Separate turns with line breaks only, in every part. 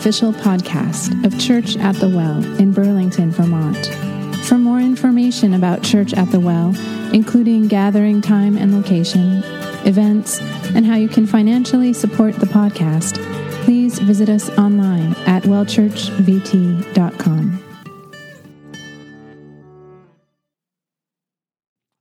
official podcast of Church at the Well in Burlington, Vermont. For more information about Church at the Well, including gathering time and location, events, and how you can financially support the podcast, please visit us online at wellchurchvt.com.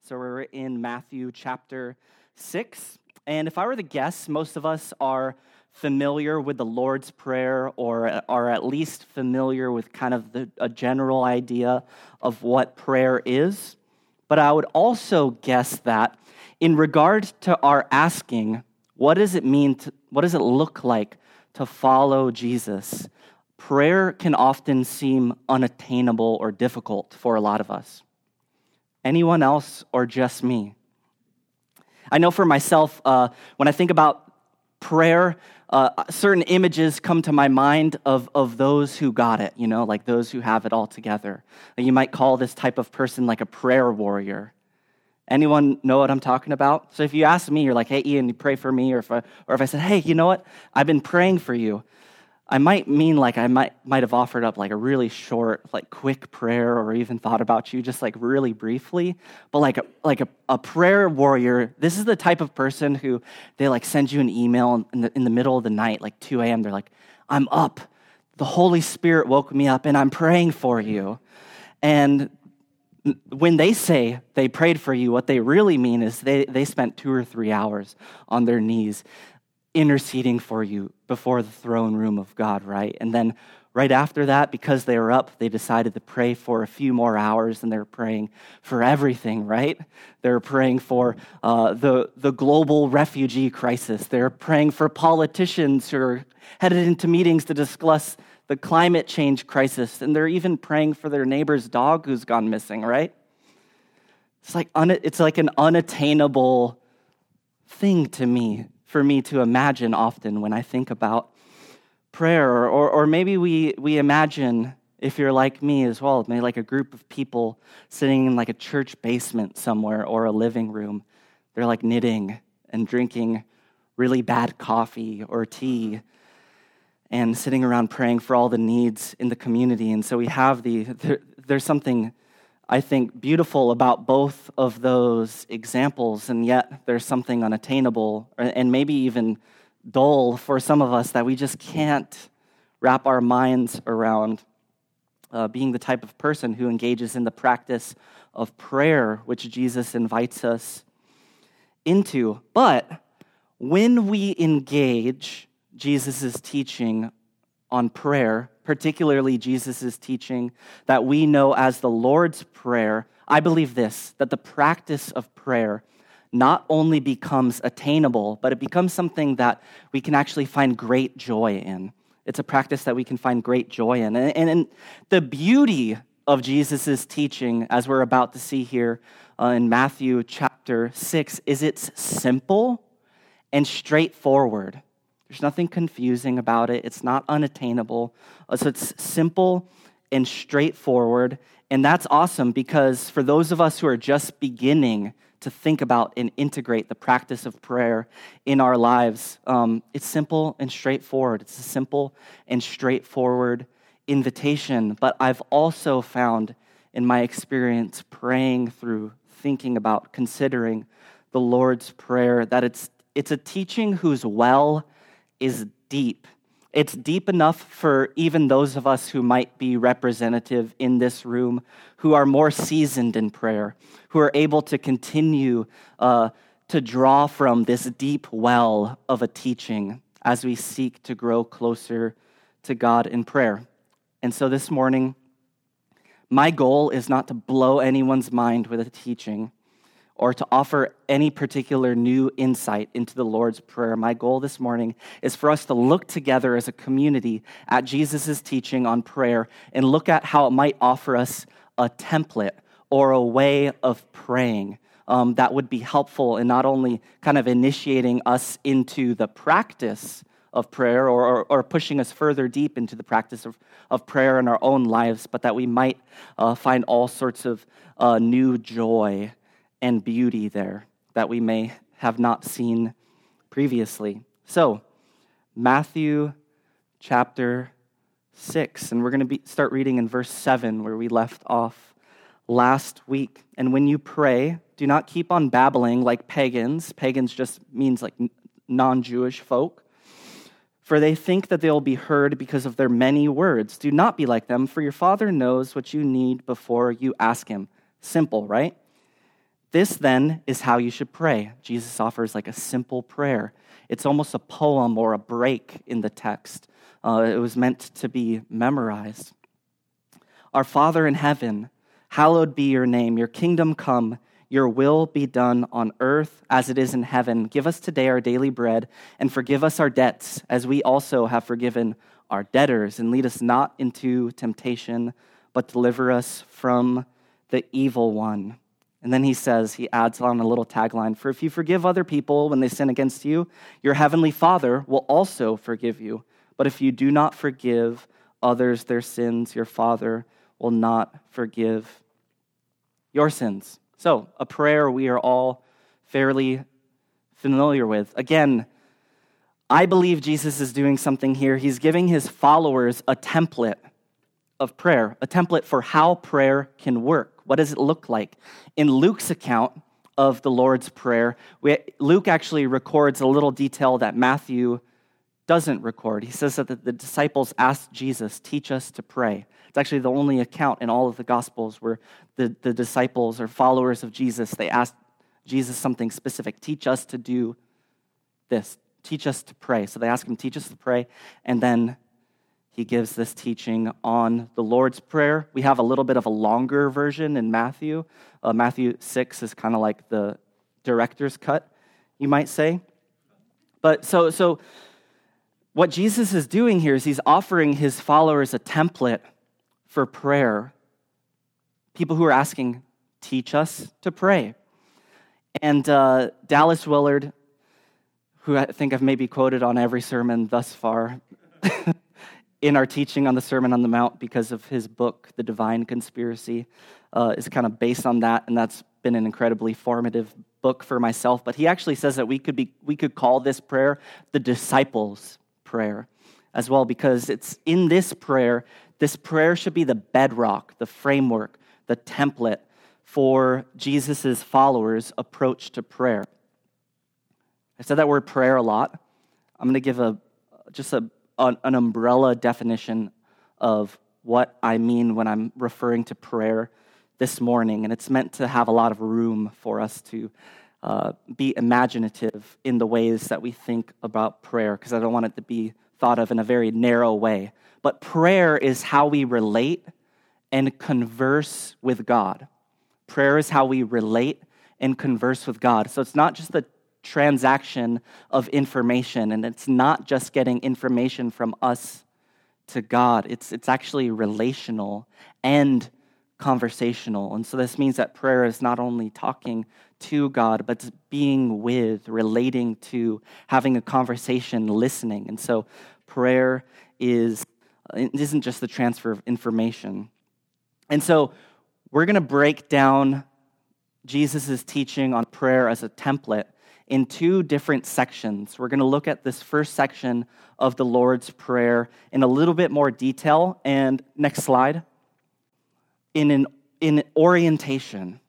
So we're in Matthew chapter 6. And if I were to guess, most of us are familiar with the Lord's Prayer or are at least familiar with kind of the, a general idea of what prayer is. But I would also guess that in regard to our asking, what does it mean? To, what does it look like to follow Jesus? Prayer can often seem unattainable or difficult for a lot of us. Anyone else or just me? I know for myself, uh, when I think about prayer, uh, certain images come to my mind of, of those who got it, you know, like those who have it all together. You might call this type of person like a prayer warrior. Anyone know what I'm talking about? So if you ask me, you're like, hey, Ian, you pray for me. Or if I, or if I said, hey, you know what? I've been praying for you. I might mean like I might, might have offered up like a really short, like quick prayer or even thought about you just like really briefly. But like a, like a, a prayer warrior, this is the type of person who they like send you an email in the, in the middle of the night, like 2 a.m. They're like, I'm up. The Holy Spirit woke me up and I'm praying for you. And when they say they prayed for you, what they really mean is they, they spent two or three hours on their knees interceding for you before the throne room of God, right? And then right after that, because they were up, they decided to pray for a few more hours and they're praying for everything, right? They're praying for uh, the, the global refugee crisis. They're praying for politicians who are headed into meetings to discuss the climate change crisis. And they're even praying for their neighbor's dog who's gone missing, right? It's like, un- it's like an unattainable thing to me for me to imagine often when I think about prayer. Or, or maybe we, we imagine, if you're like me as well, maybe like a group of people sitting in like a church basement somewhere or a living room. They're like knitting and drinking really bad coffee or tea and sitting around praying for all the needs in the community. And so we have the, there, there's something I think, beautiful about both of those examples, and yet there's something unattainable and maybe even dull for some of us that we just can't wrap our minds around uh, being the type of person who engages in the practice of prayer, which Jesus invites us into. But when we engage Jesus' teaching on prayer, particularly Jesus' teaching that we know as the Lord's Prayer, I believe this that the practice of prayer not only becomes attainable, but it becomes something that we can actually find great joy in. It's a practice that we can find great joy in. And, and, and the beauty of Jesus' teaching, as we're about to see here uh, in Matthew chapter 6, is it's simple and straightforward. There's nothing confusing about it. It's not unattainable. Uh, so it's simple and straightforward. And that's awesome because for those of us who are just beginning to think about and integrate the practice of prayer in our lives, um, it's simple and straightforward. It's a simple and straightforward invitation. But I've also found in my experience praying through, thinking about, considering the Lord's Prayer that it's, it's a teaching whose well is deep. It's deep enough for even those of us who might be representative in this room, who are more seasoned in prayer, who are able to continue uh, to draw from this deep well of a teaching as we seek to grow closer to God in prayer. And so this morning, my goal is not to blow anyone's mind with a teaching or to offer any particular new insight into the Lord's Prayer. My goal this morning is for us to look together as a community at Jesus' teaching on prayer and look at how it might offer us a template or a way of praying. Um, that would be helpful in not only kind of initiating us into the practice of prayer or, or, or, pushing us further deep into the practice of, of prayer in our own lives, but that we might uh, find all sorts of uh, new joy and beauty there that we may have not seen previously. So, Matthew chapter 6. And we're going to start reading in verse 7, where we left off last week. And when you pray, do not keep on babbling like pagans. Pagans just means like non Jewish folk. For they think that they'll be heard because of their many words. Do not be like them, for your Father knows what you need before you ask Him. Simple, right? This then is how you should pray. Jesus offers like a simple prayer. It's almost a poem or a break in the text. Uh, it was meant to be memorized. Our Father in heaven, hallowed be your name. Your kingdom come. Your will be done on earth as it is in heaven. Give us today our daily bread and forgive us our debts as we also have forgiven our debtors. And lead us not into temptation, but deliver us from the evil one. And then he says, he adds on a little tagline For if you forgive other people when they sin against you, your heavenly Father will also forgive you. But if you do not forgive others their sins, your Father will not forgive your sins. So, a prayer we are all fairly familiar with. Again, I believe Jesus is doing something here. He's giving his followers a template of prayer, a template for how prayer can work. What does it look like? In Luke's account of the Lord's Prayer, we, Luke actually records a little detail that Matthew doesn't record. He says that the, the disciples asked Jesus, Teach us to pray. It's actually the only account in all of the Gospels where the, the disciples or followers of Jesus, they asked Jesus something specific. Teach us to do this. Teach us to pray. So they ask him, Teach us to pray. And then he gives this teaching on the Lord's Prayer. We have a little bit of a longer version in Matthew. Uh, Matthew 6 is kind of like the director's cut, you might say. But so, so what Jesus is doing here is he's offering his followers a template for prayer. People who are asking, teach us to pray. And uh, Dallas Willard, who I think I've maybe quoted on every sermon thus far, in our teaching on the Sermon on the Mount because of his book, The Divine Conspiracy, uh, is kind of based on that, and that's been an incredibly formative book for myself. But he actually says that we could be we could call this prayer the disciples' prayer as well, because it's in this prayer. This prayer should be the bedrock, the framework, the template for Jesus' followers' approach to prayer. I said that word prayer a lot. I'm going to give a just a an, an umbrella definition of what I mean when I'm referring to prayer this morning, and it's meant to have a lot of room for us to uh, be imaginative in the ways that we think about prayer, because I don't want it to be thought of in a very narrow way. But prayer is how we relate and converse with God. Prayer is how we relate and converse with God. So it's not just the transaction of information. And it's not just getting information from us to God, it's, it's actually relational and conversational. And so this means that prayer is not only talking to God, but being with, relating to, having a conversation, listening. And so prayer is it isn't just the transfer of information. And so we're going to break down Jesus' teaching on prayer as a template in two different sections. We're going to look at this first section of the Lord's Prayer in a little bit more detail. And next slide. In an in orientation.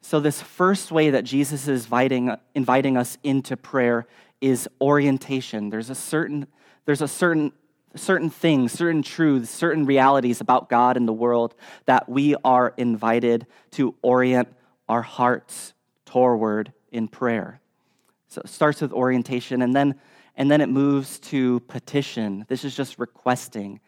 So, this first way that Jesus is inviting, inviting us into prayer is orientation. There's a certain, there's a certain, certain things, certain truths, certain realities about God and the world that we are invited to orient our hearts toward in prayer. So it starts with orientation and then and then it moves to petition. This is just requesting,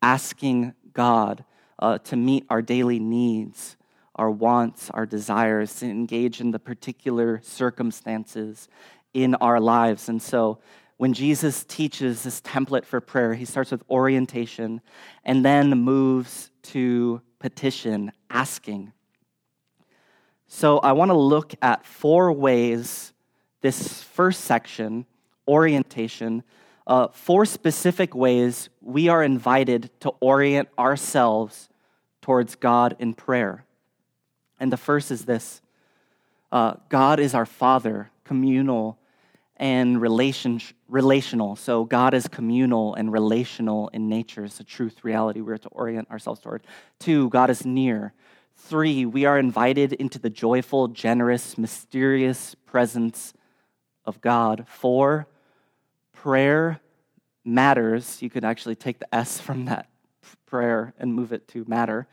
asking God uh, to meet our daily needs, our wants, our desires, to engage in the particular circumstances in our lives. And so when Jesus teaches this template for prayer, he starts with orientation and then moves to petition, asking. So I want to look at four ways this first section, orientation, uh, four specific ways we are invited to orient ourselves towards God in prayer. And the first is this uh, God is our Father, communal and relation, relational. So God is communal and relational in nature. It's a truth reality we're to orient ourselves toward. Two, God is near. Three, we are invited into the joyful, generous, mysterious presence of God. for prayer matters. You could actually take the S from that prayer and move it to matter.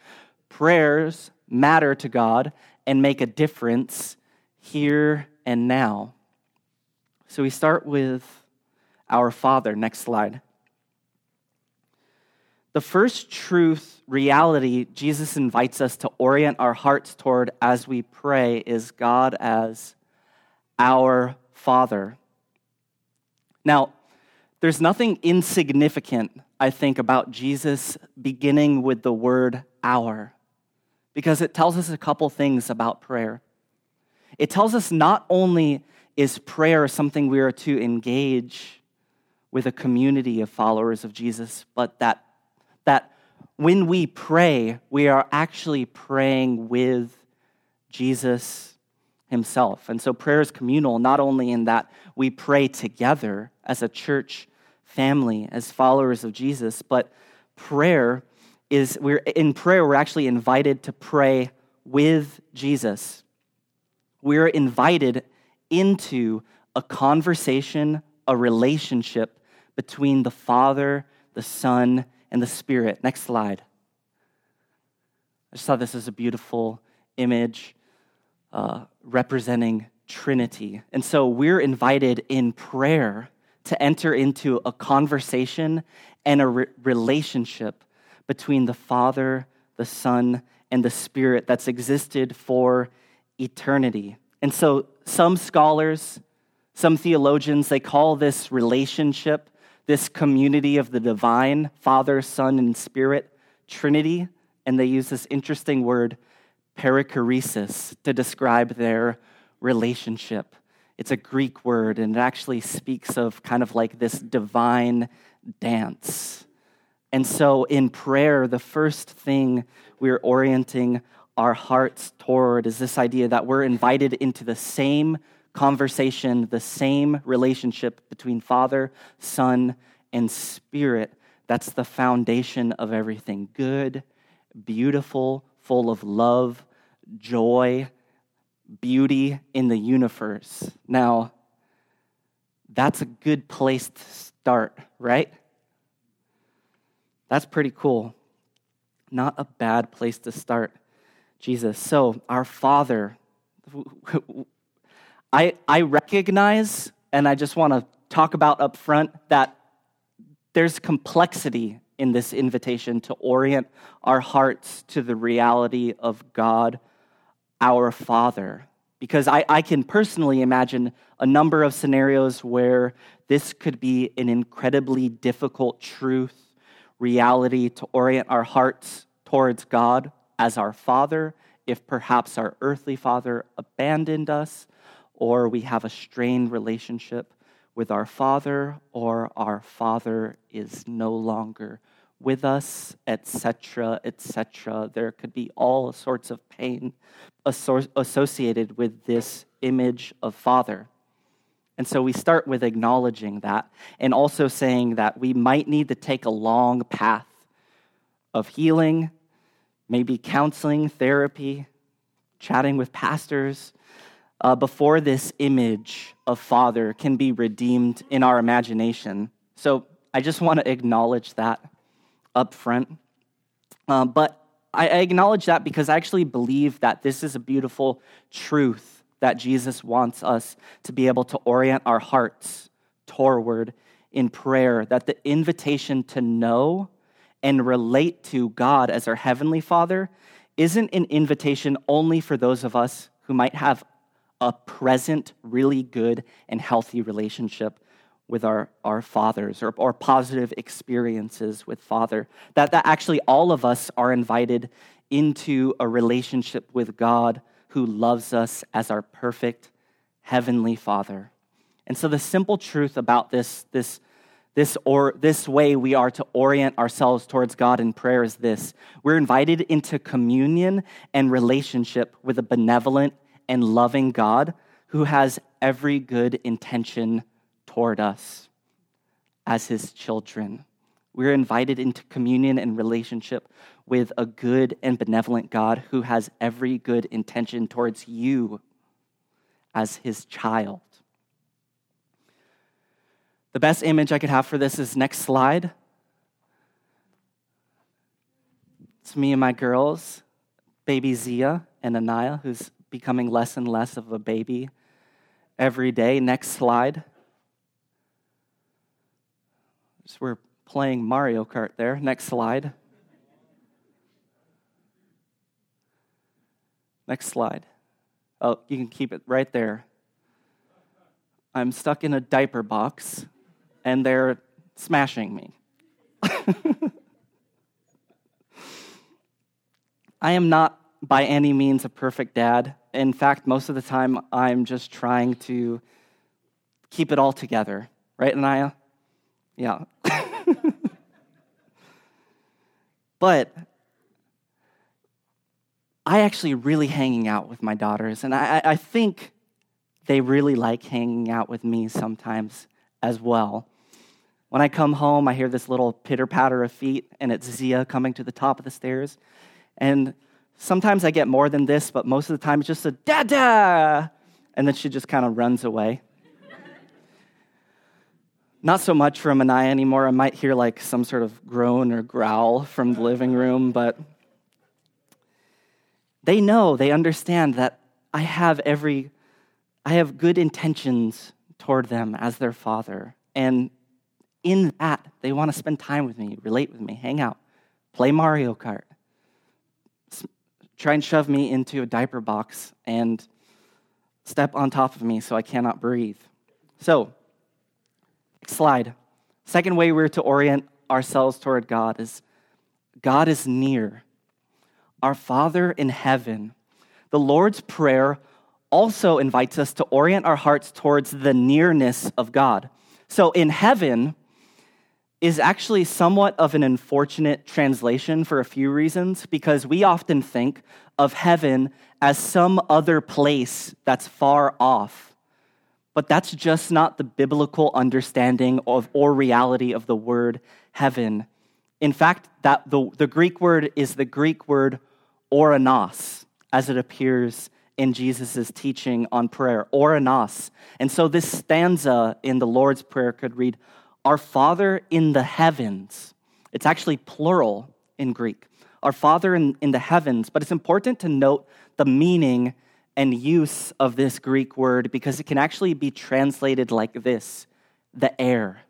Prayers matter to God and make a difference here and now. So we start with our Father. Next slide. The first truth, reality, Jesus invites us to orient our hearts toward as we pray is God as our Father. Now, there's nothing insignificant, I think, about Jesus beginning with the word our, because it tells us a couple things about prayer. It tells us not only is prayer something we are to engage with a community of followers of Jesus, but that, that when we pray, we are actually praying with Jesus himself. And so prayer is communal, not only in that we pray together as a church family, as followers of Jesus, but prayer is, we're, in prayer, we're actually invited to pray with Jesus. We're invited into a conversation, a relationship between the Father, the Son, and the Spirit. Next slide. I just thought this is a beautiful image uh, representing Trinity. And so we're invited in prayer to enter into a conversation and a re- relationship between the Father, the Son, and the Spirit that's existed for eternity. And so some scholars, some theologians, they call this relationship, this community of the divine, Father, Son, and Spirit, Trinity. And they use this interesting word, perichoresis, to describe their relationship. It's a Greek word, and it actually speaks of kind of like this divine dance. And so in prayer, the first thing we're orienting our hearts toward is this idea that we're invited into the same conversation, the same relationship between Father, Son, and Spirit. That's the foundation of everything good, beautiful, full of love, joy, beauty in the universe. Now, that's a good place to start, right? That's pretty cool. Not a bad place to start. Jesus. So, our Father, I, I recognize, and I just want to talk about up front, that there's complexity in this invitation to orient our hearts to the reality of God, our Father. Because I, I can personally imagine a number of scenarios where this could be an incredibly difficult truth, reality to orient our hearts towards God as our father, if perhaps our earthly father abandoned us, or we have a strained relationship with our father, or our father is no longer with us, etc., etc. There could be all sorts of pain associated with this image of father. And so we start with acknowledging that and also saying that we might need to take a long path of healing maybe counseling, therapy, chatting with pastors, uh, before this image of Father can be redeemed in our imagination. So I just want to acknowledge that up front. Uh, but I acknowledge that because I actually believe that this is a beautiful truth that Jesus wants us to be able to orient our hearts toward in prayer, that the invitation to know and relate to God as our Heavenly Father isn't an invitation only for those of us who might have a present, really good and healthy relationship with our, our fathers or, or positive experiences with Father. That, that actually all of us are invited into a relationship with God who loves us as our perfect Heavenly Father. And so the simple truth about this, this this, or, this way we are to orient ourselves towards God in prayer is this we're invited into communion and relationship with a benevolent and loving God who has every good intention toward us as his children. We're invited into communion and relationship with a good and benevolent God who has every good intention towards you as his child. The best image I could have for this is next slide. It's me and my girls, baby Zia and Anaya, who's becoming less and less of a baby every day. Next slide. So we're playing Mario Kart there. Next slide. Next slide. Oh, you can keep it right there. I'm stuck in a diaper box and they're smashing me. I am not by any means a perfect dad. In fact, most of the time, I'm just trying to keep it all together. Right, Anaya? Yeah. but I actually really hanging out with my daughters, and I, I think they really like hanging out with me sometimes as well. When I come home, I hear this little pitter patter of feet, and it's Zia coming to the top of the stairs. And sometimes I get more than this, but most of the time it's just a da da. And then she just kind of runs away. Not so much from Anaya anymore. I might hear like some sort of groan or growl from the living room, but they know, they understand that I have every, I have good intentions toward them as their father. And in that, they want to spend time with me, relate with me, hang out, play Mario Kart, try and shove me into a diaper box and step on top of me so I cannot breathe. So, slide. Second way we're to orient ourselves toward God is God is near. Our Father in heaven. The Lord's Prayer also invites us to orient our hearts towards the nearness of God. So in heaven, is actually somewhat of an unfortunate translation for a few reasons because we often think of heaven as some other place that's far off. But that's just not the biblical understanding of or reality of the word heaven. In fact, that the, the Greek word is the Greek word ouranos, as it appears in Jesus' teaching on prayer, ouranos. And so this stanza in the Lord's Prayer could read, our Father in the heavens. It's actually plural in Greek. Our Father in, in the heavens. But it's important to note the meaning and use of this Greek word because it can actually be translated like this the air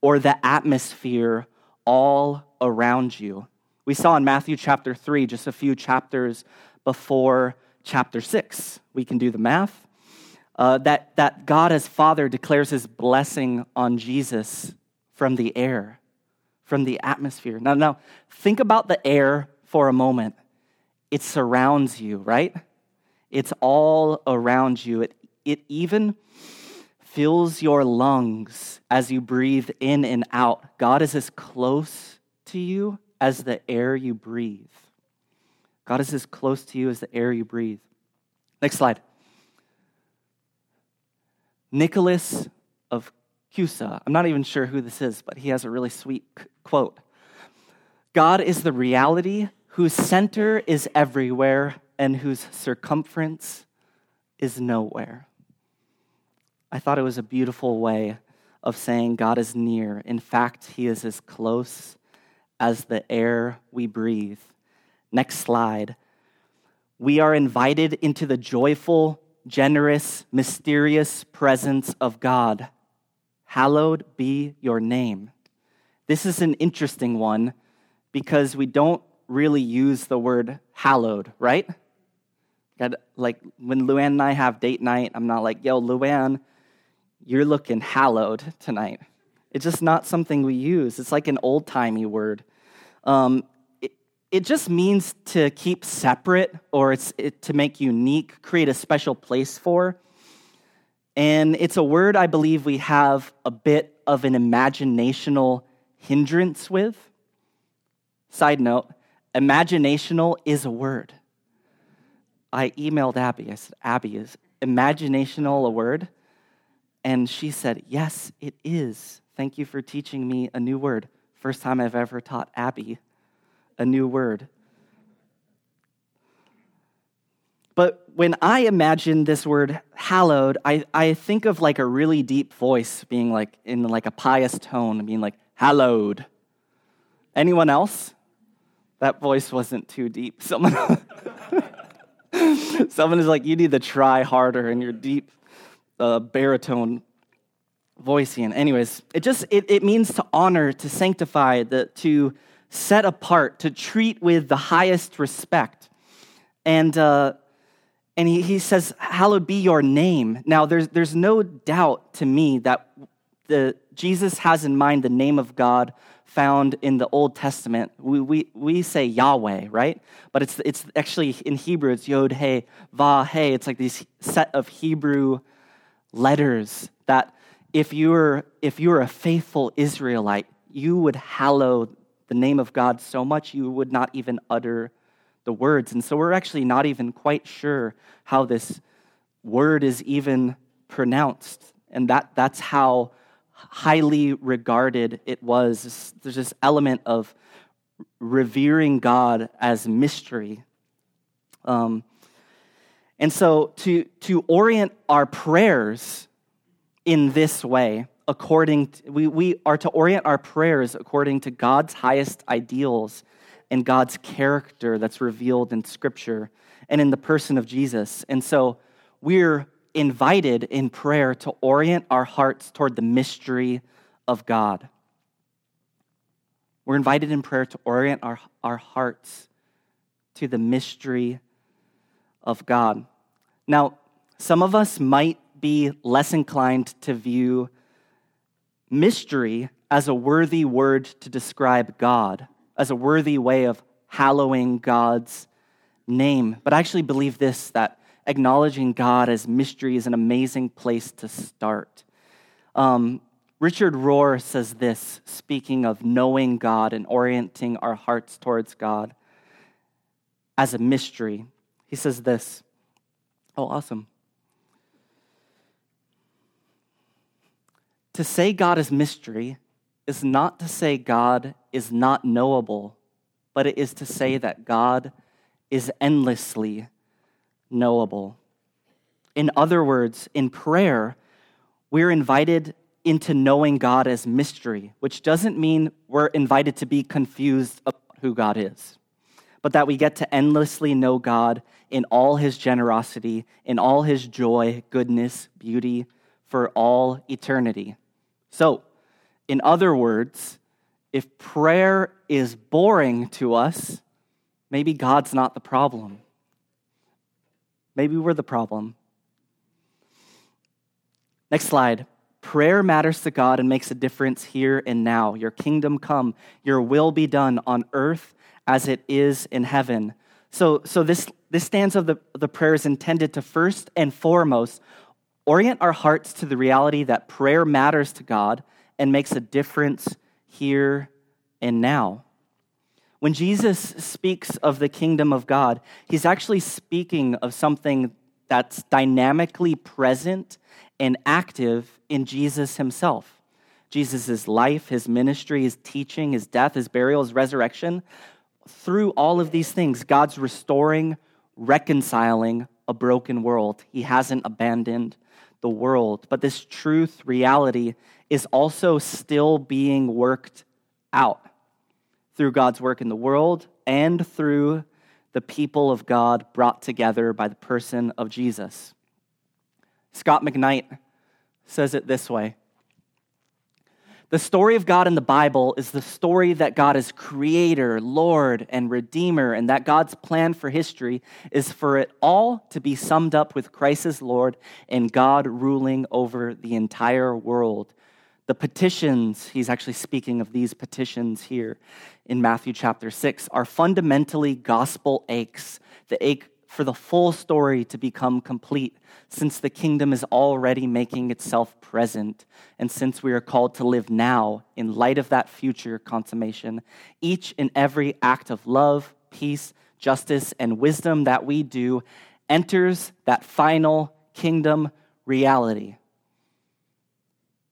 or the atmosphere all around you. We saw in Matthew chapter 3, just a few chapters before chapter 6. We can do the math uh, that, that God as Father declares his blessing on Jesus from the air, from the atmosphere. Now, now, think about the air for a moment. It surrounds you, right? It's all around you. It, it even fills your lungs as you breathe in and out. God is as close to you as the air you breathe. God is as close to you as the air you breathe. Next slide. Nicholas of Cusa. I'm not even sure who this is, but he has a really sweet quote God is the reality whose center is everywhere and whose circumference is nowhere. I thought it was a beautiful way of saying God is near. In fact, he is as close as the air we breathe. Next slide. We are invited into the joyful generous, mysterious presence of God. Hallowed be your name. This is an interesting one because we don't really use the word hallowed, right? Like when Luann and I have date night, I'm not like, yo, Luann, you're looking hallowed tonight. It's just not something we use. It's like an old timey word. Um, it just means to keep separate or it's it, to make unique, create a special place for. And it's a word I believe we have a bit of an imaginational hindrance with. Side note, imaginational is a word. I emailed Abby. I said, Abby, is imaginational a word? And she said, Yes, it is. Thank you for teaching me a new word. First time I've ever taught Abby a new word. But when I imagine this word hallowed, I, I think of like a really deep voice being like in like a pious tone, being like, hallowed. Anyone else? That voice wasn't too deep. Someone, someone is like, you need to try harder in your deep uh, baritone voicing. Anyways, it just it, it means to honor, to sanctify, the, to set apart, to treat with the highest respect. And uh, and he, he says, Hallowed be your name. Now, there's, there's no doubt to me that the, Jesus has in mind the name of God found in the Old Testament. We, we, we say Yahweh, right? But it's, it's actually in Hebrew, it's Yod He, Va He. It's like these set of Hebrew letters that if you were, if you were a faithful Israelite, you would hallow the name of God so much you would not even utter the words. And so we're actually not even quite sure how this word is even pronounced. And that, that's how highly regarded it was. There's this element of revering God as mystery. Um, and so to, to orient our prayers in this way, according to, we, we are to orient our prayers according to God's highest ideals and God's character that's revealed in Scripture and in the person of Jesus. And so we're invited in prayer to orient our hearts toward the mystery of God. We're invited in prayer to orient our, our hearts to the mystery of God. Now, some of us might be less inclined to view mystery as a worthy word to describe God as a worthy way of hallowing God's name. But I actually believe this that acknowledging God as mystery is an amazing place to start. Um, Richard Rohr says this, speaking of knowing God and orienting our hearts towards God as a mystery. He says this. Oh, awesome. To say God is mystery is not to say God is not knowable, but it is to say that God is endlessly knowable. In other words, in prayer, we're invited into knowing God as mystery, which doesn't mean we're invited to be confused about who God is, but that we get to endlessly know God in all his generosity, in all his joy, goodness, beauty for all eternity. So, in other words, if prayer is boring to us, maybe God's not the problem. Maybe we're the problem. Next slide. Prayer matters to God and makes a difference here and now. Your kingdom come, your will be done on earth as it is in heaven. So, so this, this stanza of the, the prayer is intended to first and foremost orient our hearts to the reality that prayer matters to God and makes a difference here and now. When Jesus speaks of the kingdom of God, he's actually speaking of something that's dynamically present and active in Jesus himself. Jesus' life, his ministry, his teaching, his death, his burial, his resurrection. Through all of these things, God's restoring, reconciling a broken world. He hasn't abandoned the world. But this truth, reality, is also still being worked out through God's work in the world and through the people of God brought together by the person of Jesus. Scot McKnight says it this way The story of God in the Bible is the story that God is creator, Lord, and Redeemer, and that God's plan for history is for it all to be summed up with Christ as Lord and God ruling over the entire world. The petitions, he's actually speaking of these petitions here in Matthew chapter 6, are fundamentally gospel aches, the ache for the full story to become complete, since the kingdom is already making itself present, and since we are called to live now in light of that future consummation, each and every act of love, peace, justice, and wisdom that we do enters that final kingdom reality.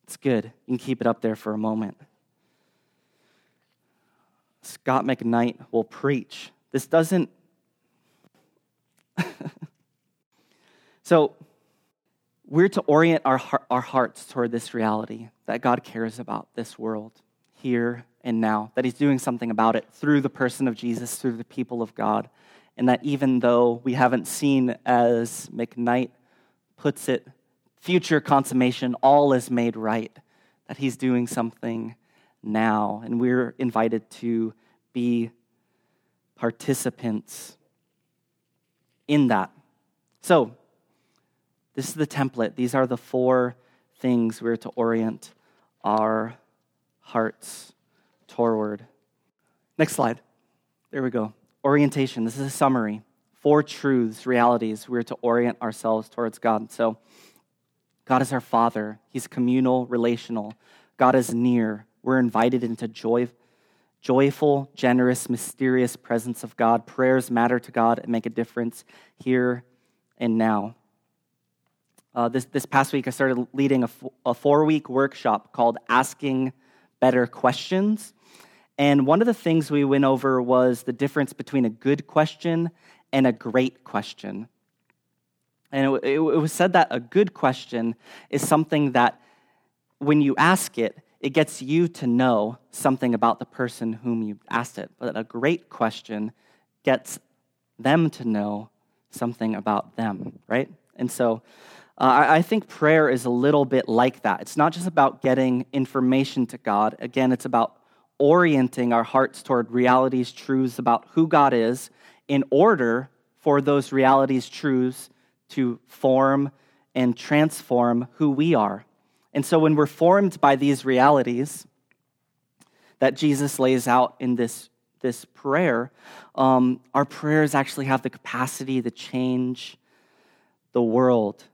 It's good. You can keep it up there for a moment. Scot McKnight will preach. This doesn't. so, we're to orient our, our hearts toward this reality that God cares about this world here and now, that He's doing something about it through the person of Jesus, through the people of God, and that even though we haven't seen, as McKnight puts it, future consummation, all is made right, that He's doing something now, and we're invited to be participants in that. So, this is the template. These are the four things we're to orient our hearts toward. Next slide. There we go. Orientation. This is a summary. Four truths, realities we're to orient ourselves towards God. So, God is our Father. He's communal, relational. God is near. We're invited into joy, joyful, generous, mysterious presence of God. Prayers matter to God and make a difference here and now. Uh, this, this past week, I started leading a, four week workshop called Asking Better Questions. And one of the things we went over was the difference between a good question and a great question. And it, it, it was said that a good question is something that when you ask it, it gets you to know something about the person whom you asked it. But a great question gets them to know something about them, right? And so uh, I think prayer is a little bit like that. It's not just about getting information to God. Again, it's about orienting our hearts toward realities, truths about who God is, in order for those realities, truths to form and transform who we are. And so when we're formed by these realities that Jesus lays out in this, this prayer, um, our prayers actually have the capacity to change the world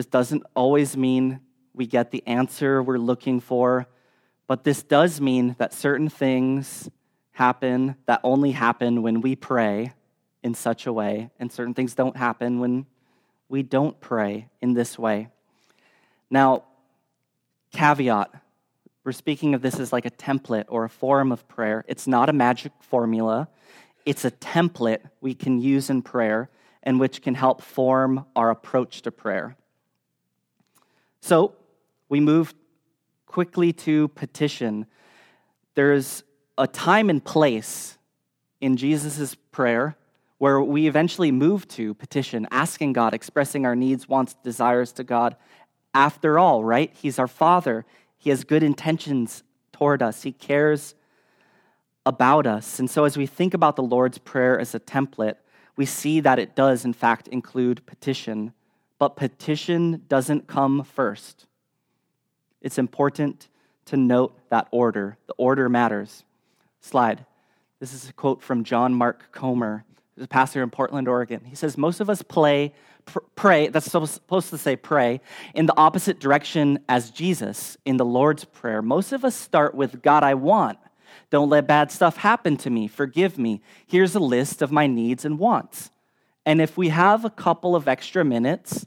this doesn't always mean we get the answer we're looking for, but this does mean that certain things happen that only happen when we pray in such a way, and certain things don't happen when we don't pray in this way. Now, caveat we're speaking of this as like a template or a form of prayer. It's not a magic formula, it's a template we can use in prayer and which can help form our approach to prayer. So we move quickly to petition. There's a time and place in Jesus' prayer where we eventually move to petition, asking God, expressing our needs, wants, desires to God. After all, right? He's our Father. He has good intentions toward us, He cares about us. And so, as we think about the Lord's Prayer as a template, we see that it does, in fact, include petition but petition doesn't come first. It's important to note that order. The order matters. Slide. This is a quote from John Mark Comer, a pastor in Portland, Oregon. He says, Most of us play, pr- pray, that's supposed to say pray, in the opposite direction as Jesus in the Lord's Prayer. Most of us start with, God, I want. Don't let bad stuff happen to me. Forgive me. Here's a list of my needs and wants. And if we have a couple of extra minutes,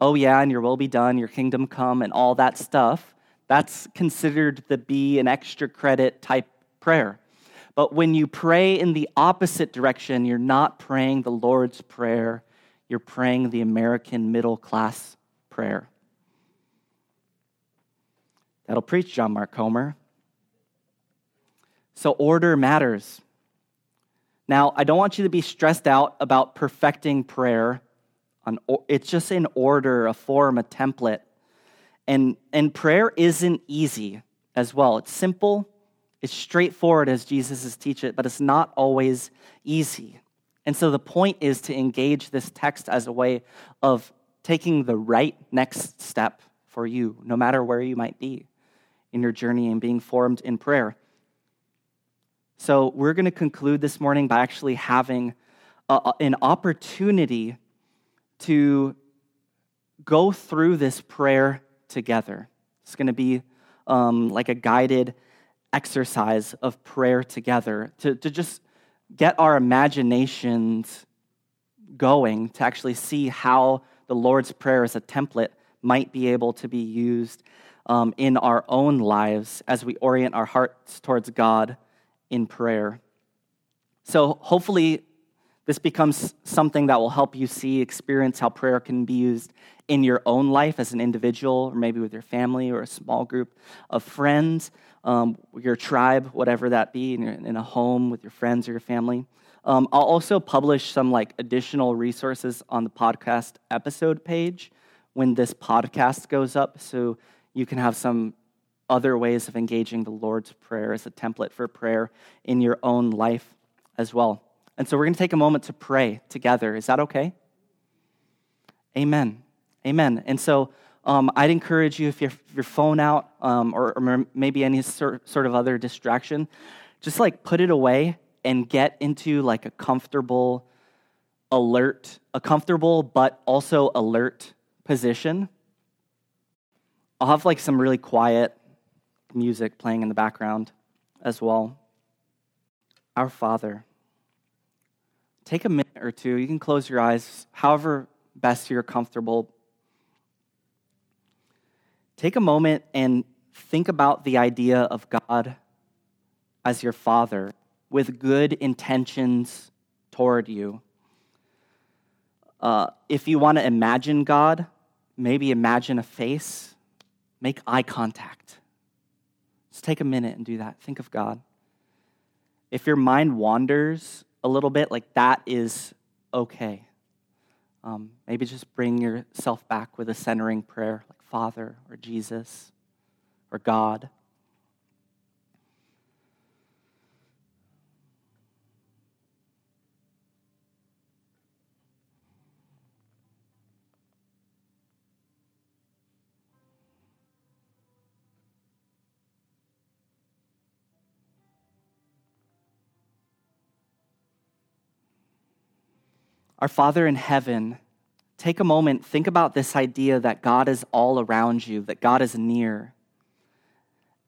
oh yeah, and your will be done, your kingdom come, and all that stuff, that's considered the be an extra credit type prayer. But when you pray in the opposite direction, you're not praying the Lord's Prayer, you're praying the American middle class prayer. That'll preach, John Mark Comer. So, order matters. Now, I don't want you to be stressed out about perfecting prayer it's just an order, a form, a template. And, and prayer isn't easy as well. It's simple, it's straightforward as Jesus teach it, but it's not always easy. And so the point is to engage this text as a way of taking the right next step for you, no matter where you might be in your journey and being formed in prayer. So we're going to conclude this morning by actually having a, an opportunity to go through this prayer together. It's going to be um, like a guided exercise of prayer together to, to just get our imaginations going to actually see how the Lord's Prayer as a template might be able to be used um, in our own lives as we orient our hearts towards God in prayer. So, hopefully, this becomes something that will help you see, experience how prayer can be used in your own life as an individual, or maybe with your family or a small group of friends, um, your tribe, whatever that be, in, your, in, a home with your friends or your family. Um, I'll also publish some like additional resources on the podcast episode page when this podcast goes up, so you can have some other ways of engaging the Lord's Prayer as a template for prayer in your own life as well. And so we're going to take a moment to pray together. Is that okay? Amen. Amen. And so um, I'd encourage you, if your phone out um, or, or, maybe any sort of other distraction, just like put it away and get into like a comfortable, alert, a comfortable but also alert position. I'll have like some really quiet music playing in the background as well. Our Father. Take a minute or two. You can close your eyes, however best you're comfortable. Take a moment and think about the idea of God as your Father with good intentions toward you. Uh, if you want to imagine God, maybe imagine a face, make eye contact. Just take a minute and do that. Think of God. If your mind wanders a little bit, like that is okay. Um, maybe just bring yourself back with a centering prayer, like Father or Jesus or God. Our Father in heaven, take a moment, think about this idea that God is all around you, that God is near.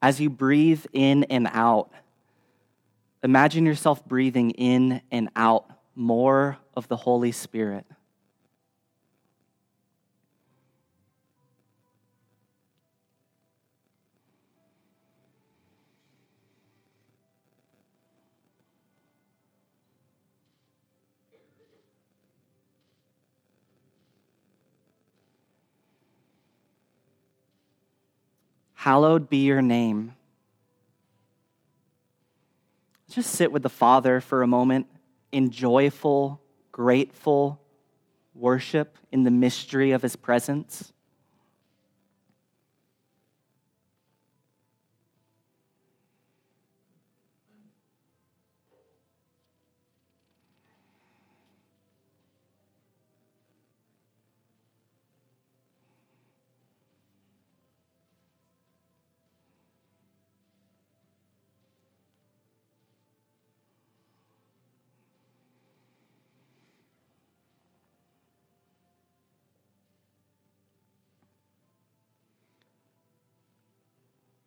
As you breathe in and out, imagine yourself breathing in and out more of the Holy Spirit. Hallowed be your name. Just sit with the Father for a moment in joyful, grateful worship in the mystery of his presence.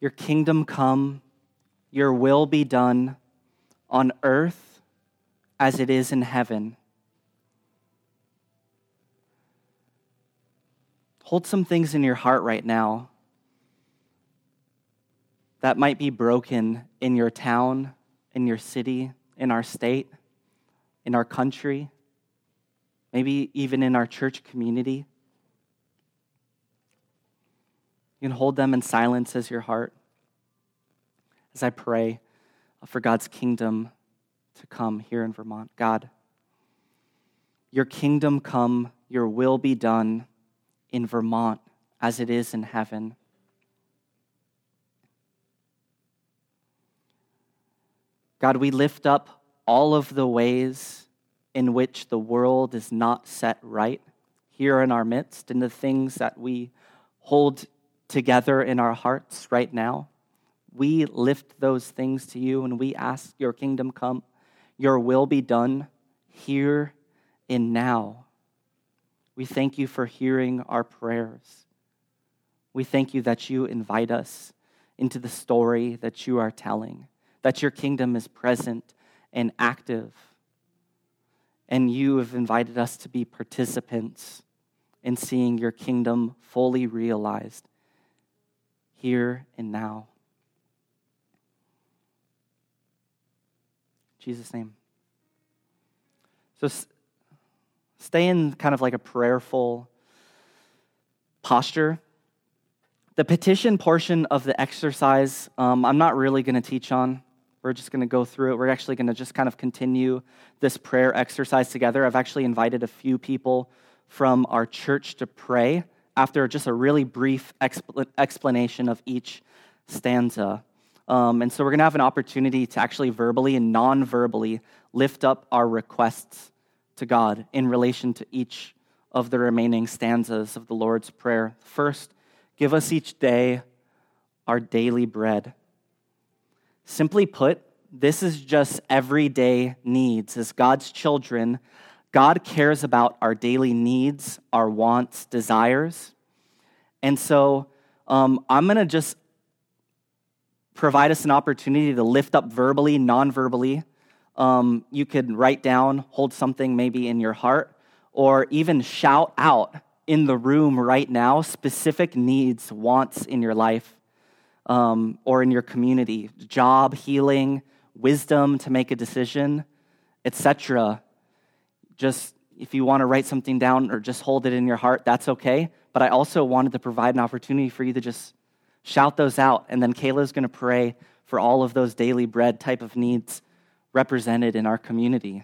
Your kingdom come, your will be done on earth as it is in heaven. Hold some things in your heart right now that might be broken in your town, in your city, in our state, in our country, maybe even in our church community. You can hold them in silence as your heart. As I pray for God's kingdom to come here in Vermont. God, your kingdom come, your will be done in Vermont as it is in heaven. God, we lift up all of the ways in which the world is not set right here in our midst, and the things that we hold together in our hearts right now. We lift those things to you and we ask your kingdom come, your will be done here and now. We thank you for hearing our prayers. We thank you that you invite us into the story that you are telling, that your kingdom is present and active. And you have invited us to be participants in seeing your kingdom fully realized here and now. In Jesus' name. So stay in kind of like a prayerful posture. The petition portion of the exercise, um, I'm not really going to teach on. We're just going to go through it. We're actually going to just kind of continue this prayer exercise together. I've actually invited a few people from our church to pray after just a really brief expl- explanation of each stanza. Um, and so we're going to have an opportunity to actually verbally and non verbally lift up our requests to God in relation to each of the remaining stanzas of the Lord's Prayer. First, give us each day our daily bread. Simply put, this is just everyday needs. As God's children, God cares about our daily needs, our wants, desires. And so um, I'm going to just provide us an opportunity to lift up verbally, non verbally. Um, you could write down, hold something maybe in your heart, or even shout out in the room right now specific needs, wants in your life um, or in your community job, healing, wisdom to make a decision, etc. Just if you want to write something down or just hold it in your heart, that's okay. But I also wanted to provide an opportunity for you to just shout those out. And then Kayla's going to pray for all of those daily bread type of needs represented in our community.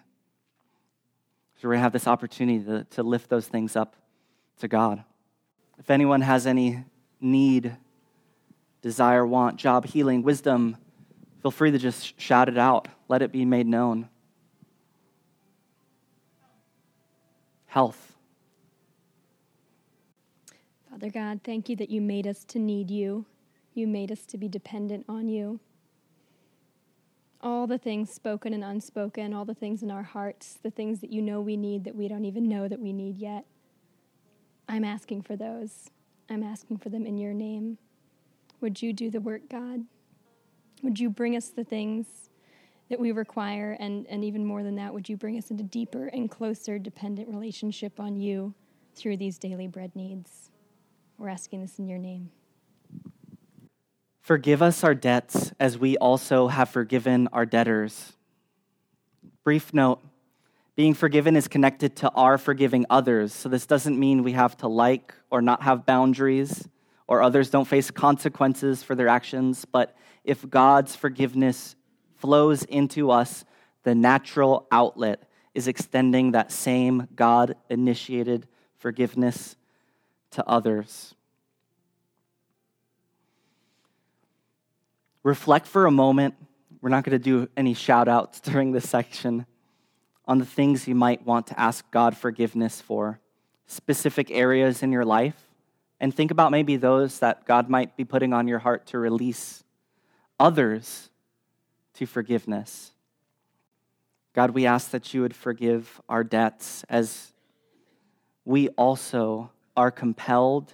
So we're going to have this opportunity to, to lift those things up to God. If anyone has any need, desire, want, job, healing, wisdom, feel free to just shout it out. Let it be made known. Health.
Father God, thank you that you made us to need you. You made us to be dependent on you. All the things spoken and unspoken, all the things in our hearts, the things that you know we need that we don't even know that we need yet. I'm asking for those. I'm asking for them in your name. Would you do the work, God? Would you bring us the things that we require? And, and even more than that, would you bring us into deeper and closer dependent relationship on you through these daily bread needs? We're asking this in your name.
Forgive us our debts as we also have forgiven our debtors. Brief note being forgiven is connected to our forgiving others. So this doesn't mean we have to like or not have boundaries or others don't face consequences for their actions. But if God's forgiveness flows into us, the natural outlet is extending that same God initiated forgiveness to others. reflect for a moment. We're not going to do any shout outs during this section on the things you might want to ask God forgiveness for, specific areas in your life, and think about maybe those that God might be putting on your heart to release others to forgiveness. God, we ask that you would forgive our debts as we also are compelled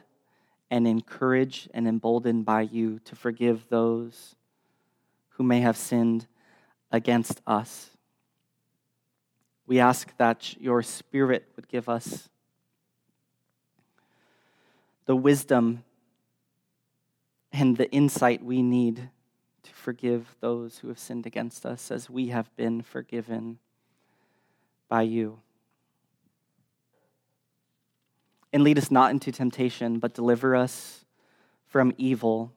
and encouraged and emboldened by you to forgive those who may have sinned against us. We ask that your Spirit would give us the wisdom and the insight we need to forgive those who have sinned against us as we have been forgiven by you. And lead us not into temptation, but deliver us from evil.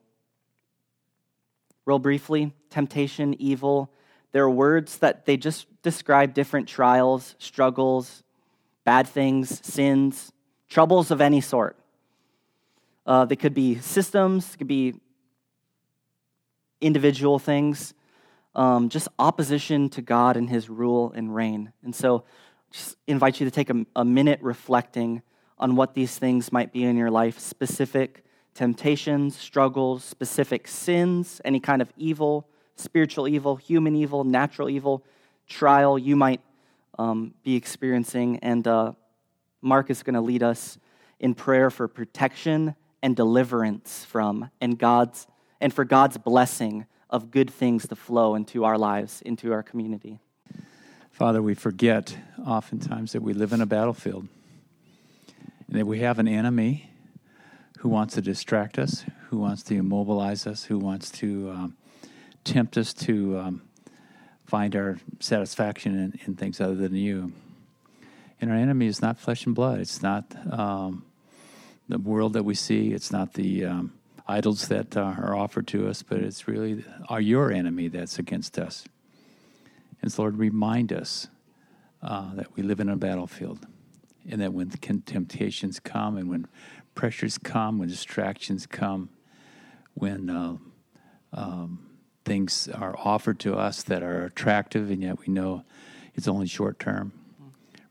Real briefly, temptation, evil, they're words that they just describe different trials, struggles, bad things, sins, troubles of any sort. Uh, they could be systems, could be individual things, um, just opposition to God and His rule and reign. And so, just invite you to take a, a minute reflecting on what these things might be in your life, specific temptations, struggles, specific sins, any kind of evil, spiritual evil, human evil, natural evil, trial you might um, be experiencing. And uh, Mark is going to lead us in prayer for protection and deliverance from, and God's and for God's blessing of good things to flow into our lives, into our community.
Father, we forget oftentimes that we live in a battlefield and that we have an enemy who wants to distract us, who wants to immobilize us, who wants to um, tempt us to um, find our satisfaction in, in, things other than you. And our enemy is not flesh and blood. It's not um, the world that we see. It's not the um, idols that uh, are offered to us, but it's really are your enemy that's against us. And so, Lord, remind us uh, that we live in a battlefield, and that when temptations come, and when pressures come, when distractions come, when uh, um, things are offered to us that are attractive, and yet we know it's only short term.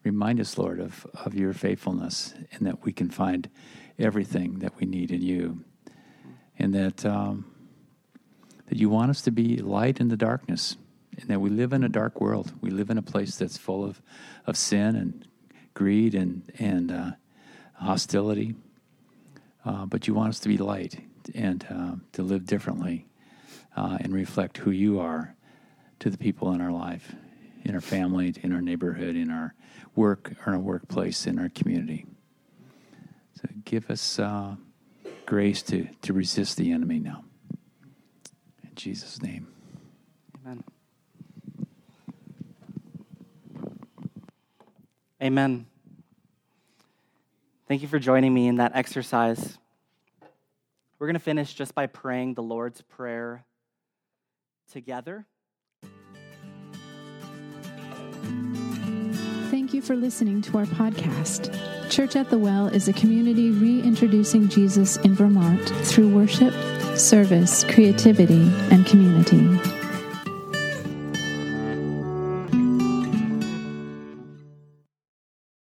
Remind us, Lord, of, of your faithfulness, and that we can find everything that we need in you and that um, that you want us to be light in the darkness, and that we live in a dark world. We live in a place that's full of, of sin and greed and and uh, hostility. Uh, but you want us to be light and uh, to live differently uh, and reflect who you are to the people in our life, in our family, in our neighborhood, in our work, in our workplace, in our community. So give us uh, grace to, to resist the enemy now. In Jesus' name.
Amen. Amen. Thank you for joining me in that exercise. We're going to finish just by praying the Lord's Prayer together.
Thank you for listening to our podcast. Church at the Well is a community reintroducing Jesus in Vermont through worship, service, creativity, and community.